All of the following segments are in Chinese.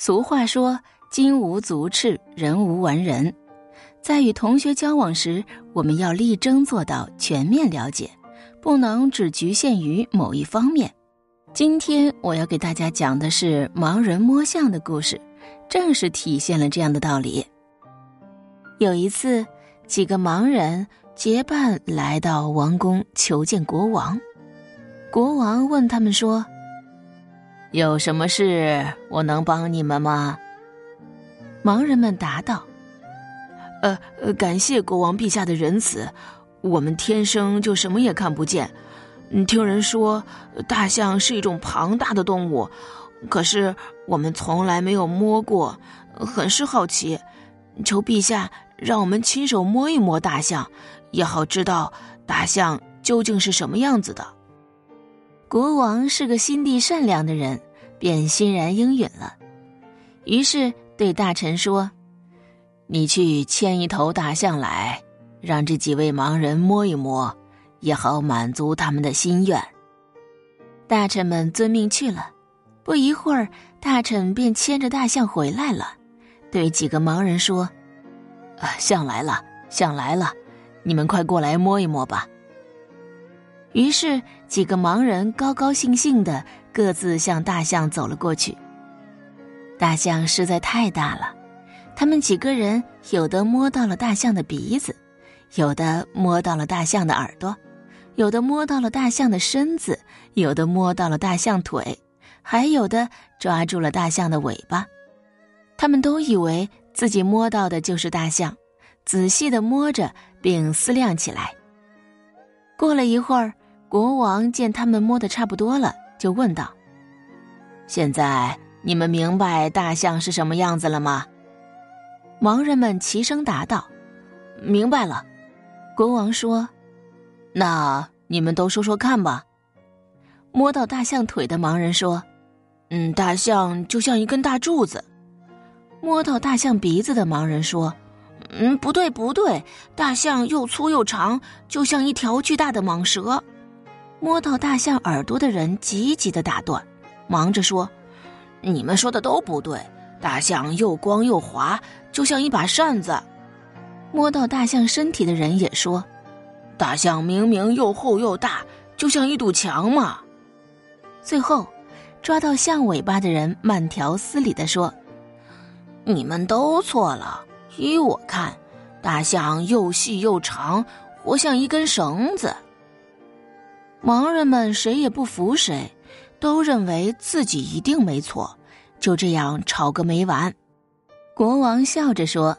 俗话说：“金无足赤，人无完人。”在与同学交往时，我们要力争做到全面了解，不能只局限于某一方面。今天我要给大家讲的是盲人摸象的故事，正是体现了这样的道理。有一次，几个盲人结伴来到王宫求见国王。国王问他们说：“有什么事我能帮你们吗？”盲人们答道：“呃，感谢国王陛下的仁慈，我们天生就什么也看不见。听人说大象是一种庞大的动物，可是我们从来没有摸过，很是好奇。求陛下让我们亲手摸一摸大象，也好知道大象究竟是什么样子的。”国王是个心地善良的人，便欣然应允了。于是对大臣说：“你去牵一头大象来，让这几位盲人摸一摸，也好满足他们的心愿。”大臣们遵命去了。不一会儿，大臣便牵着大象回来了，对几个盲人说：“啊，象来了，象来了，你们快过来摸一摸吧。”于是，几个盲人高高兴兴的各自向大象走了过去。大象实在太大了，他们几个人有的摸到了大象的鼻子，有的摸到了大象的耳朵，有的摸到了大象的身子，有的摸到了大象腿，还有的抓住了大象的尾巴。他们都以为自己摸到的就是大象，仔细的摸着并思量起来。过了一会儿。国王见他们摸得差不多了，就问道：“现在你们明白大象是什么样子了吗？”盲人们齐声答道：“明白了。”国王说：“那你们都说说看吧。”摸到大象腿的盲人说：“嗯，大象就像一根大柱子。”摸到大象鼻子的盲人说：“嗯，不对，不对，大象又粗又长，就像一条巨大的蟒蛇。”摸到大象耳朵的人急急的打断，忙着说：“你们说的都不对，大象又光又滑，就像一把扇子。”摸到大象身体的人也说：“大象明明又厚又大，就像一堵墙嘛。”最后，抓到象尾巴的人慢条斯理的说：“你们都错了，依我看，大象又细又长，活像一根绳子。”盲人们谁也不服谁，都认为自己一定没错，就这样吵个没完。国王笑着说：“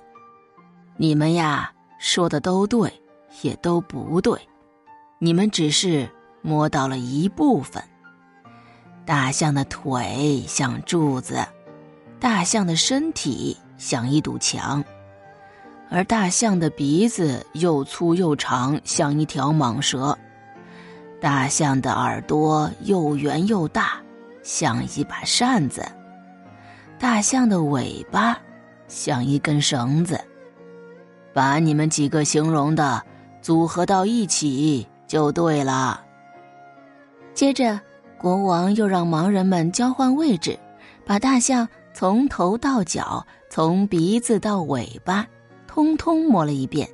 你们呀，说的都对，也都不对，你们只是摸到了一部分。大象的腿像柱子，大象的身体像一堵墙，而大象的鼻子又粗又长，像一条蟒蛇。”大象的耳朵又圆又大，像一把扇子；大象的尾巴像一根绳子。把你们几个形容的组合到一起就对了。接着，国王又让盲人们交换位置，把大象从头到脚、从鼻子到尾巴，通通摸了一遍。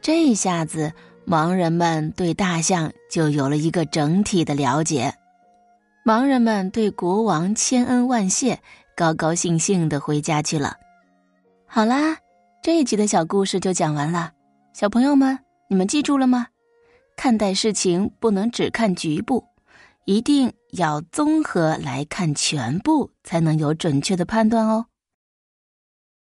这下子。盲人们对大象就有了一个整体的了解，盲人们对国王千恩万谢，高高兴兴的回家去了。好啦，这一集的小故事就讲完了，小朋友们，你们记住了吗？看待事情不能只看局部，一定要综合来看全部，才能有准确的判断哦。